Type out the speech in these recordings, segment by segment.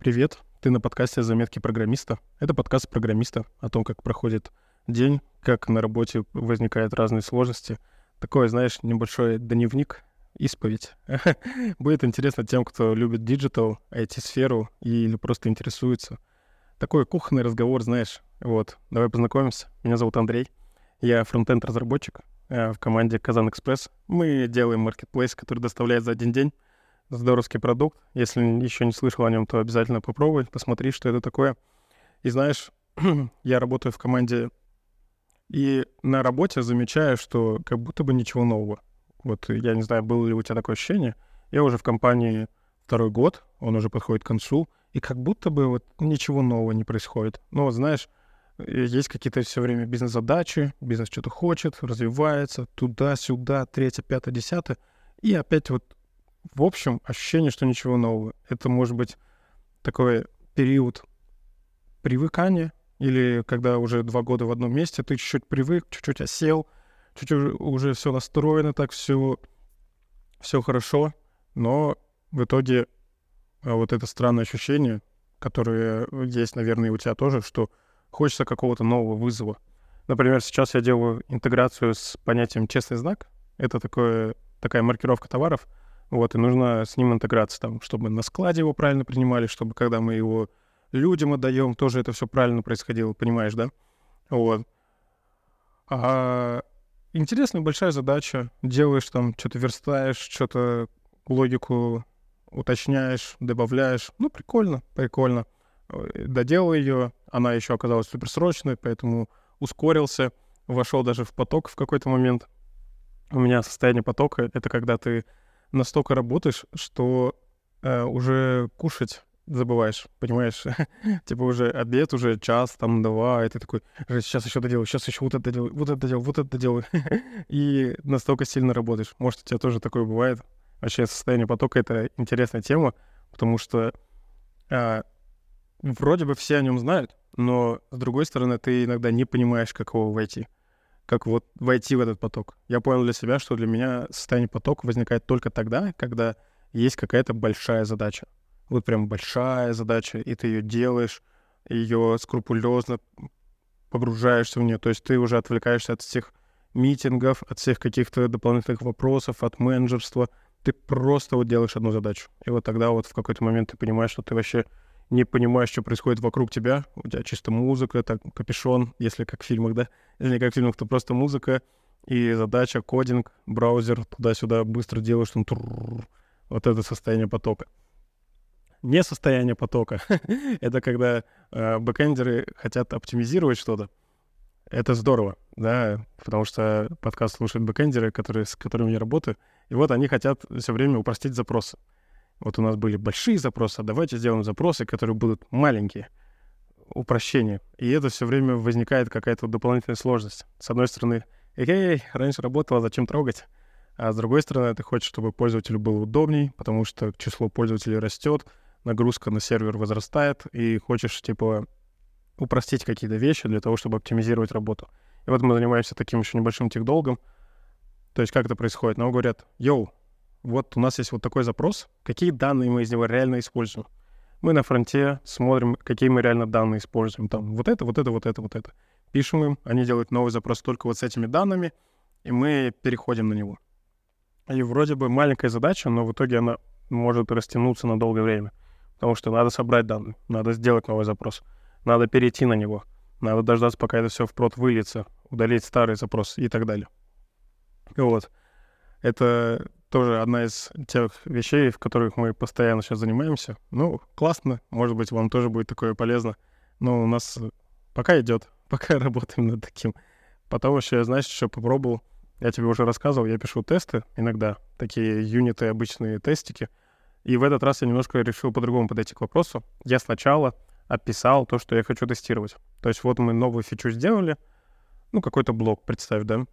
Привет, ты на подкасте «Заметки программиста». Это подкаст программиста о том, как проходит день, как на работе возникают разные сложности. Такой, знаешь, небольшой дневник, исповедь. Будет интересно тем, кто любит digital, IT-сферу или просто интересуется. Такой кухонный разговор, знаешь. Вот, давай познакомимся. Меня зовут Андрей. Я фронтенд-разработчик э, в команде KazanExpress. Мы делаем маркетплейс, который доставляет за один день здоровский продукт. Если еще не слышал о нем, то обязательно попробуй, посмотри, что это такое. И знаешь, я работаю в команде, и на работе замечаю, что как будто бы ничего нового. Вот я не знаю, было ли у тебя такое ощущение. Я уже в компании второй год, он уже подходит к концу, и как будто бы вот ничего нового не происходит. Но вот знаешь, есть какие-то все время бизнес-задачи, бизнес что-то хочет, развивается, туда-сюда, третье, пятое, десятое. И опять вот в общем, ощущение, что ничего нового. Это может быть такой период привыкания, или когда уже два года в одном месте, ты чуть-чуть привык, чуть-чуть осел, чуть-чуть уже, все настроено, так все, все хорошо, но в итоге а, вот это странное ощущение, которое есть, наверное, у тебя тоже, что хочется какого-то нового вызова. Например, сейчас я делаю интеграцию с понятием «честный знак». Это такое, такая маркировка товаров — вот, и нужно с ним интеграция, там, чтобы на складе его правильно принимали, чтобы когда мы его людям отдаем, тоже это все правильно происходило, понимаешь, да? Вот. А интересная большая задача. Делаешь там, что-то верстаешь, что-то логику уточняешь, добавляешь. Ну, прикольно, прикольно. Доделал ее, она еще оказалась суперсрочной, поэтому ускорился, вошел даже в поток в какой-то момент. У меня состояние потока — это когда ты настолько работаешь, что э, уже кушать забываешь, понимаешь? типа уже обед, уже час, там, два, и ты такой, сейчас еще доделаю, сейчас еще вот это делаю, вот это делаю, вот это делаю. и настолько сильно работаешь. Может, у тебя тоже такое бывает. Вообще, состояние потока — это интересная тема, потому что э, вроде бы все о нем знают, но, с другой стороны, ты иногда не понимаешь, как его войти как вот войти в этот поток. Я понял для себя, что для меня состояние потока возникает только тогда, когда есть какая-то большая задача. Вот прям большая задача, и ты ее делаешь, ее скрупулезно погружаешься в нее. То есть ты уже отвлекаешься от всех митингов, от всех каких-то дополнительных вопросов, от менеджерства. Ты просто вот делаешь одну задачу. И вот тогда вот в какой-то момент ты понимаешь, что ты вообще не понимаешь, что происходит вокруг тебя, у тебя чисто музыка, так, капюшон, если как в фильмах, да, если не как в фильмах, то просто музыка и задача, кодинг, браузер, туда-сюда быстро делаешь, там, вот это состояние потока. Не состояние потока. это когда э, бэкэндеры хотят оптимизировать что-то. Это здорово, да, потому что подкаст слушают бэкэндеры, которые, с которыми я работаю, и вот они хотят все время упростить запросы. Вот у нас были большие запросы, а давайте сделаем запросы, которые будут маленькие, упрощение. И это все время возникает какая-то дополнительная сложность. С одной стороны, эй, раньше работало, зачем трогать? А с другой стороны, ты хочешь, чтобы пользователю было удобней, потому что число пользователей растет, нагрузка на сервер возрастает, и хочешь, типа, упростить какие-то вещи для того, чтобы оптимизировать работу. И вот мы занимаемся таким еще небольшим техдолгом. То есть как это происходит? Нам говорят, йоу, вот у нас есть вот такой запрос, какие данные мы из него реально используем. Мы на фронте смотрим, какие мы реально данные используем. Там вот это, вот это, вот это, вот это. Пишем им, они делают новый запрос только вот с этими данными, и мы переходим на него. И вроде бы маленькая задача, но в итоге она может растянуться на долгое время. Потому что надо собрать данные, надо сделать новый запрос, надо перейти на него, надо дождаться, пока это все впрод выльется, удалить старый запрос и так далее. Вот. Это тоже одна из тех вещей, в которых мы постоянно сейчас занимаемся. Ну, классно, может быть, вам тоже будет такое полезно. Но у нас пока идет, пока работаем над таким. Потом еще, знаешь, еще попробовал, я тебе уже рассказывал, я пишу тесты иногда, такие юниты, обычные тестики. И в этот раз я немножко решил по-другому подойти к вопросу. Я сначала описал то, что я хочу тестировать. То есть вот мы новую фичу сделали, ну, какой-то блок, представь, да,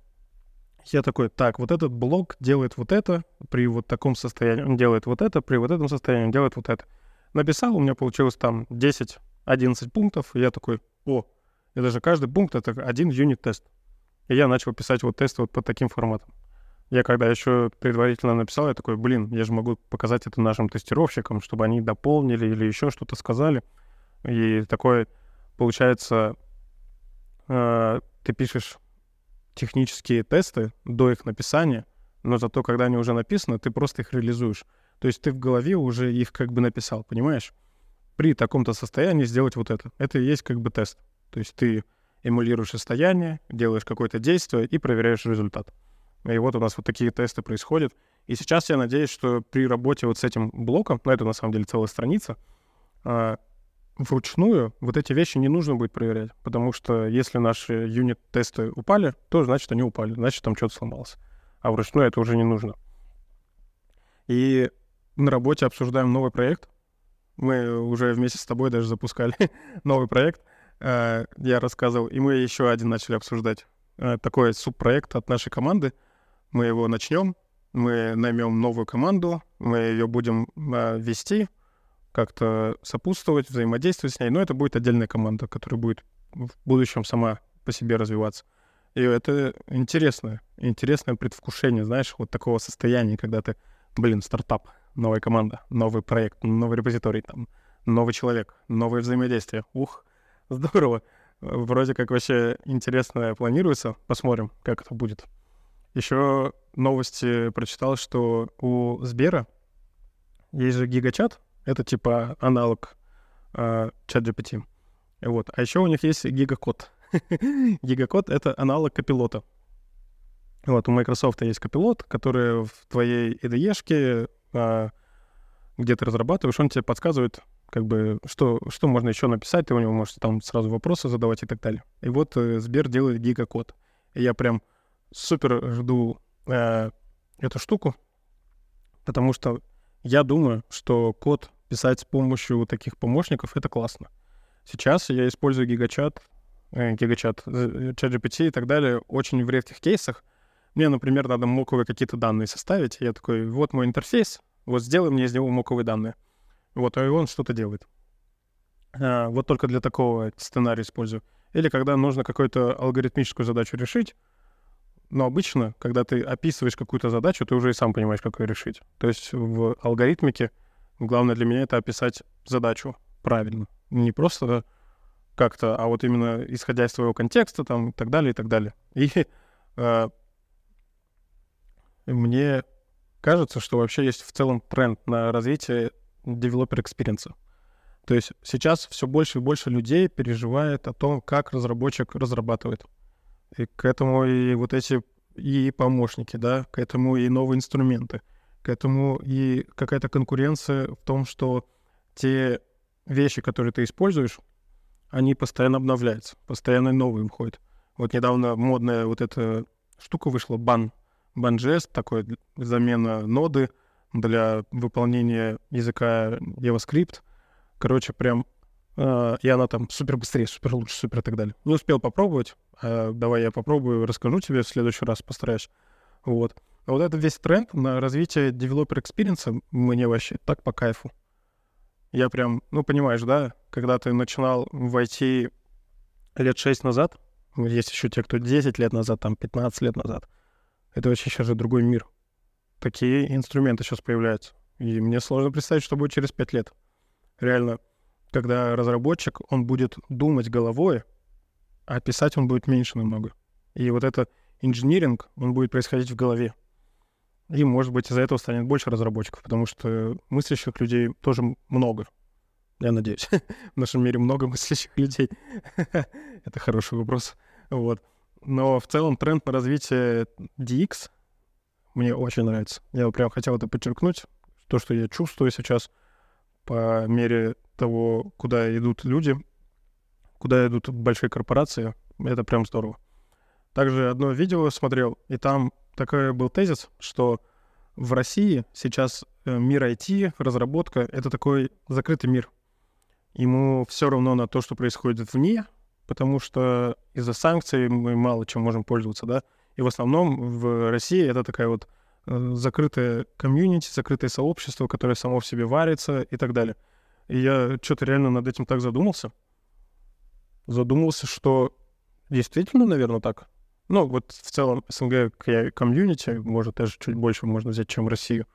я такой, так, вот этот блок делает вот это, при вот таком состоянии он делает вот это, при вот этом состоянии он делает вот это. Написал, у меня получилось там 10-11 пунктов, и я такой, о, это же каждый пункт — это один юнит-тест. И я начал писать вот тесты вот по таким форматам. Я когда еще предварительно написал, я такой, блин, я же могу показать это нашим тестировщикам, чтобы они дополнили или еще что-то сказали. И такое, получается, э, ты пишешь технические тесты до их написания, но зато, когда они уже написаны, ты просто их реализуешь. То есть ты в голове уже их как бы написал, понимаешь? При таком-то состоянии сделать вот это. Это и есть как бы тест. То есть ты эмулируешь состояние, делаешь какое-то действие и проверяешь результат. И вот у нас вот такие тесты происходят. И сейчас я надеюсь, что при работе вот с этим блоком, ну это на самом деле целая страница, а, вручную вот эти вещи не нужно будет проверять, потому что если наши юнит-тесты упали, то значит они упали, значит там что-то сломалось. А вручную это уже не нужно. И на работе обсуждаем новый проект. Мы уже вместе с тобой даже запускали новый проект. А, я рассказывал, и мы еще один начали обсуждать. А, такой субпроект от нашей команды. Мы его начнем, мы наймем новую команду, мы ее будем вести, как-то сопутствовать, взаимодействовать с ней, но это будет отдельная команда, которая будет в будущем сама по себе развиваться. И это интересное, интересное предвкушение, знаешь, вот такого состояния, когда ты, блин, стартап, новая команда, новый проект, новый репозиторий, там, новый человек, новое взаимодействие. Ух, здорово. Вроде как вообще интересно планируется. Посмотрим, как это будет. Еще новости прочитал, что у Сбера есть же гигачат, это типа аналог э, ChatGPT. Вот. А еще у них есть гигакод. гигакод — это аналог копилота. Вот, у Microsoft есть копилот, который в твоей IDE-шке, а, где ты разрабатываешь, он тебе подсказывает, как бы, что, что можно еще написать, ты у него можешь там сразу вопросы задавать и так далее. И вот э, Сбер делает гигакод. И я прям супер жду э, эту штуку, потому что я думаю, что код писать с помощью таких помощников — это классно. Сейчас я использую гигачат, э, гигачат, э, ChatGPT и так далее очень в редких кейсах. Мне, например, надо моковые какие-то данные составить. Я такой, вот мой интерфейс, вот сделай мне из него моковые данные. Вот, и он что-то делает. А, вот только для такого сценария использую. Или когда нужно какую-то алгоритмическую задачу решить, но обычно, когда ты описываешь какую-то задачу, ты уже и сам понимаешь, как ее решить. То есть в алгоритмике Главное для меня это описать задачу правильно. Не просто как-то, а вот именно исходя из своего контекста там и так далее, и так далее. И э, мне кажется, что вообще есть в целом тренд на развитие developer experience. То есть сейчас все больше и больше людей переживает о том, как разработчик разрабатывает. И к этому и вот эти и помощники, да, к этому и новые инструменты — к этому и какая-то конкуренция в том, что те вещи, которые ты используешь, они постоянно обновляются, постоянно новые выходят. Вот недавно модная вот эта штука вышла, бан, Ban.js, такой замена ноды для выполнения языка JavaScript. Короче, прям э, и она там супер быстрее, супер лучше, супер и так далее. Не успел попробовать. Э, давай я попробую, расскажу тебе в следующий раз, постараюсь. Вот. Вот этот весь тренд на развитие developer experience мне вообще так по кайфу. Я прям, ну, понимаешь, да, когда ты начинал в IT лет 6 назад, есть еще те, кто 10 лет назад, там, 15 лет назад, это вообще сейчас же другой мир. Такие инструменты сейчас появляются. И мне сложно представить, что будет через 5 лет. Реально, когда разработчик, он будет думать головой, а писать он будет меньше намного. И вот это инжиниринг, он будет происходить в голове. И, может быть, из-за этого станет больше разработчиков, потому что мыслящих людей тоже много. Я надеюсь. В нашем мире много мыслящих людей. Это хороший вопрос. Вот. Но в целом тренд на развитие DX мне очень нравится. Я прям хотел это подчеркнуть. То, что я чувствую сейчас по мере того, куда идут люди, куда идут большие корпорации, это прям здорово. Также одно видео смотрел, и там такой был тезис, что в России сейчас э, мир IT, разработка — это такой закрытый мир. Ему все равно на то, что происходит вне, потому что из-за санкций мы мало чем можем пользоваться, да. И в основном в России это такая вот э, закрытая комьюнити, закрытое сообщество, которое само в себе варится и так далее. И я что-то реально над этим так задумался. Задумался, что действительно, наверное, так. Ну, вот в целом СНГ комьюнити, может, даже чуть больше можно взять, чем Россию.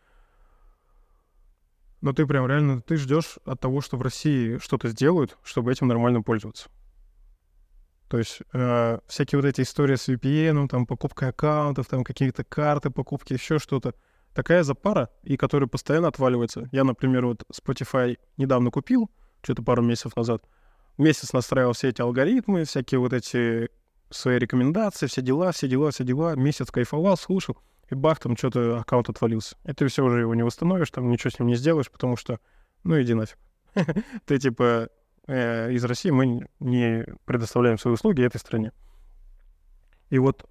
Но ты прям реально, ты ждешь от того, что в России что-то сделают, чтобы этим нормально пользоваться. То есть э, всякие вот эти истории с VPN, там, покупка аккаунтов, там, какие-то карты, покупки, еще что-то. Такая запара, и которая постоянно отваливается. Я, например, вот Spotify недавно купил, что-то пару месяцев назад. Месяц настраивал все эти алгоритмы, всякие вот эти свои рекомендации, все дела, все дела, все дела. Месяц кайфовал, слушал, и бах, там что-то аккаунт отвалился. Ты все уже его не восстановишь, там ничего с ним не сделаешь, потому что, ну, иди нафиг. Ты, типа, э, из России мы не предоставляем свои услуги этой стране. И вот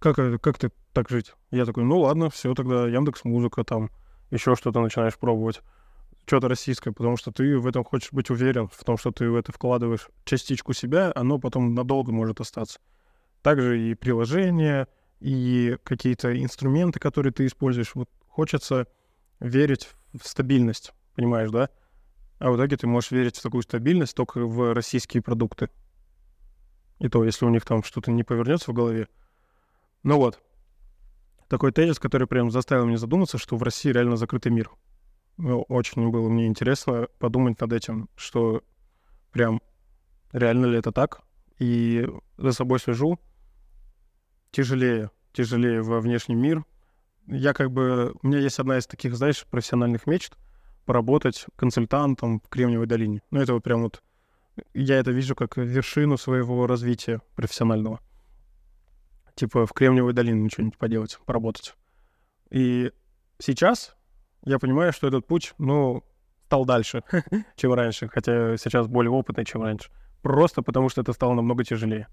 как, как ты так жить? Я такой, ну ладно, все, тогда Яндекс Музыка, там еще что-то начинаешь пробовать что-то российское, потому что ты в этом хочешь быть уверен, в том, что ты в это вкладываешь частичку себя, оно потом надолго может остаться. Также и приложения, и какие-то инструменты, которые ты используешь. Вот хочется верить в стабильность, понимаешь, да? А в итоге ты можешь верить в такую стабильность только в российские продукты. И то, если у них там что-то не повернется в голове. Ну вот. Такой тезис, который прям заставил меня задуматься, что в России реально закрытый мир. Ну, очень было мне интересно подумать над этим, что прям реально ли это так. И за собой слежу. Тяжелее, тяжелее во внешний мир. Я как бы... У меня есть одна из таких, знаешь, профессиональных мечт поработать консультантом в Кремниевой долине. Ну, это вот прям вот... Я это вижу как вершину своего развития профессионального. Типа в Кремниевой долине что-нибудь поделать, поработать. И сейчас я понимаю, что этот путь, ну, стал дальше, чем раньше, хотя сейчас более опытный, чем раньше. Просто потому, что это стало намного тяжелее.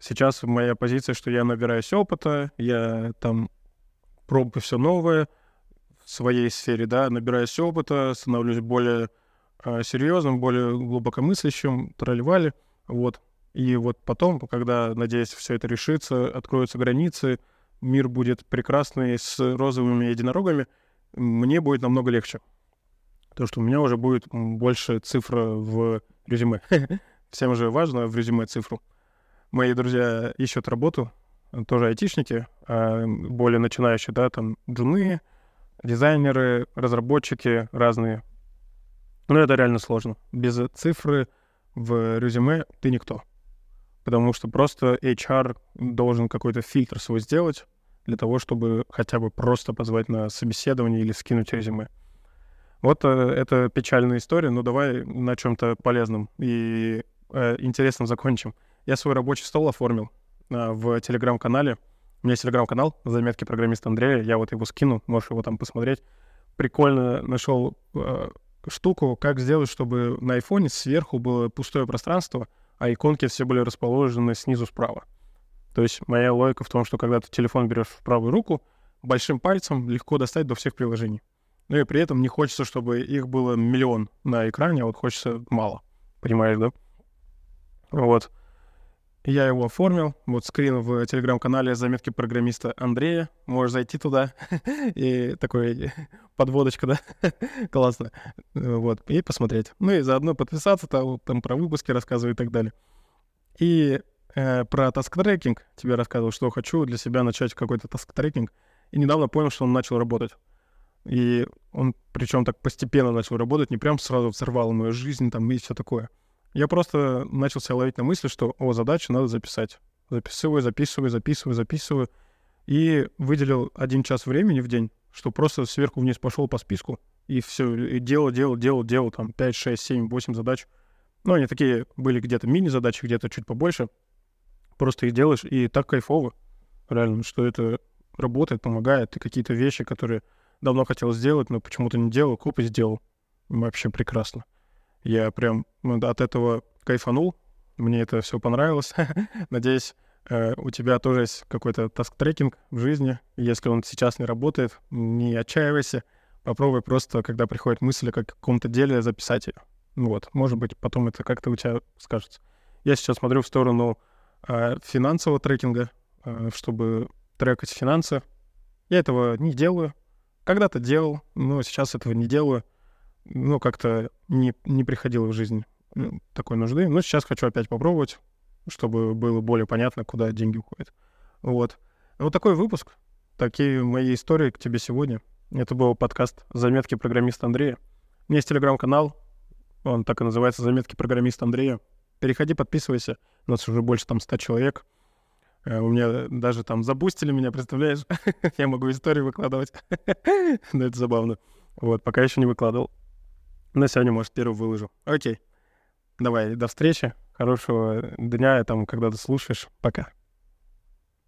Сейчас моя позиция, что я набираюсь опыта, я там пробую все новое в своей сфере, да, набираюсь опыта, становлюсь более э, серьезным, более глубокомыслящим, тролливали, вот. И вот потом, когда, надеюсь, все это решится, откроются границы, мир будет прекрасный с розовыми единорогами — мне будет намного легче. Потому что у меня уже будет больше цифра в резюме. Всем же важно в резюме цифру. Мои друзья ищут работу, тоже айтишники, а более начинающие, да, там джуны, дизайнеры, разработчики разные. Но это реально сложно. Без цифры в резюме ты никто. Потому что просто HR должен какой-то фильтр свой сделать, для того, чтобы хотя бы просто позвать на собеседование или скинуть резюме. Вот э, это печальная история, но давай на чем-то полезном и э, интересном закончим. Я свой рабочий стол оформил э, в телеграм-канале. У меня есть телеграм-канал «Заметки программиста Андрея». Я вот его скину, можешь его там посмотреть. Прикольно нашел э, штуку, как сделать, чтобы на айфоне сверху было пустое пространство, а иконки все были расположены снизу справа. То есть моя логика в том, что когда ты телефон берешь в правую руку, большим пальцем легко достать до всех приложений. Ну и при этом не хочется, чтобы их было миллион на экране, а вот хочется мало. Понимаешь, да? Вот. Я его оформил. Вот скрин в телеграм-канале заметки программиста Андрея. Можешь зайти туда. И такой подводочка, да? Классно. Вот. И посмотреть. Ну и заодно подписаться, там, там про выпуски рассказываю и так далее. И э, про task-tracking тебе рассказывал, что хочу для себя начать какой-то task-tracking. И недавно понял, что он начал работать. И он, причем так постепенно начал работать, не прям сразу взорвал мою жизнь там и все такое. Я просто начал себя ловить на мысли, что, о, задачу надо записать. Записываю, записываю, записываю, записываю. И выделил один час времени в день, что просто сверху вниз пошел по списку и все, и делал, делал, делал, делал там 5, 6, 7, 8 задач. Ну, они такие были где-то мини-задачи, где-то чуть побольше. Просто их делаешь, и так кайфово, реально, что это работает, помогает. И какие-то вещи, которые давно хотел сделать, но почему-то не делал, купи сделал. Вообще прекрасно. Я прям от этого кайфанул. Мне это все понравилось. Надеюсь, э, у тебя тоже есть какой-то task-tracking в жизни. Если он сейчас не работает, не отчаивайся. Попробуй просто, когда приходит мысль о каком-то деле, записать ее. Вот, может быть, потом это как-то у тебя скажется. Я сейчас смотрю в сторону финансового трекинга, а, чтобы трекать финансы. Я этого не делаю. Когда-то делал, но сейчас этого не делаю. Ну, как-то не, не приходило в жизнь такой нужды. Но сейчас хочу опять попробовать, чтобы было более понятно, куда деньги уходят. Вот. Вот такой выпуск. Такие мои истории к тебе сегодня. Это был подкаст «Заметки программиста Андрея». У меня есть телеграм-канал, он так и называется «Заметки программиста Андрея». Переходи, подписывайся. У нас уже больше там 100 человек. Э, у меня даже там забустили меня, представляешь? Я могу истории выкладывать. Но это забавно. Вот, пока еще не выкладывал. На сегодня, может, первый выложу. Окей. Давай, до встречи. Хорошего дня, там, когда ты слушаешь. Пока.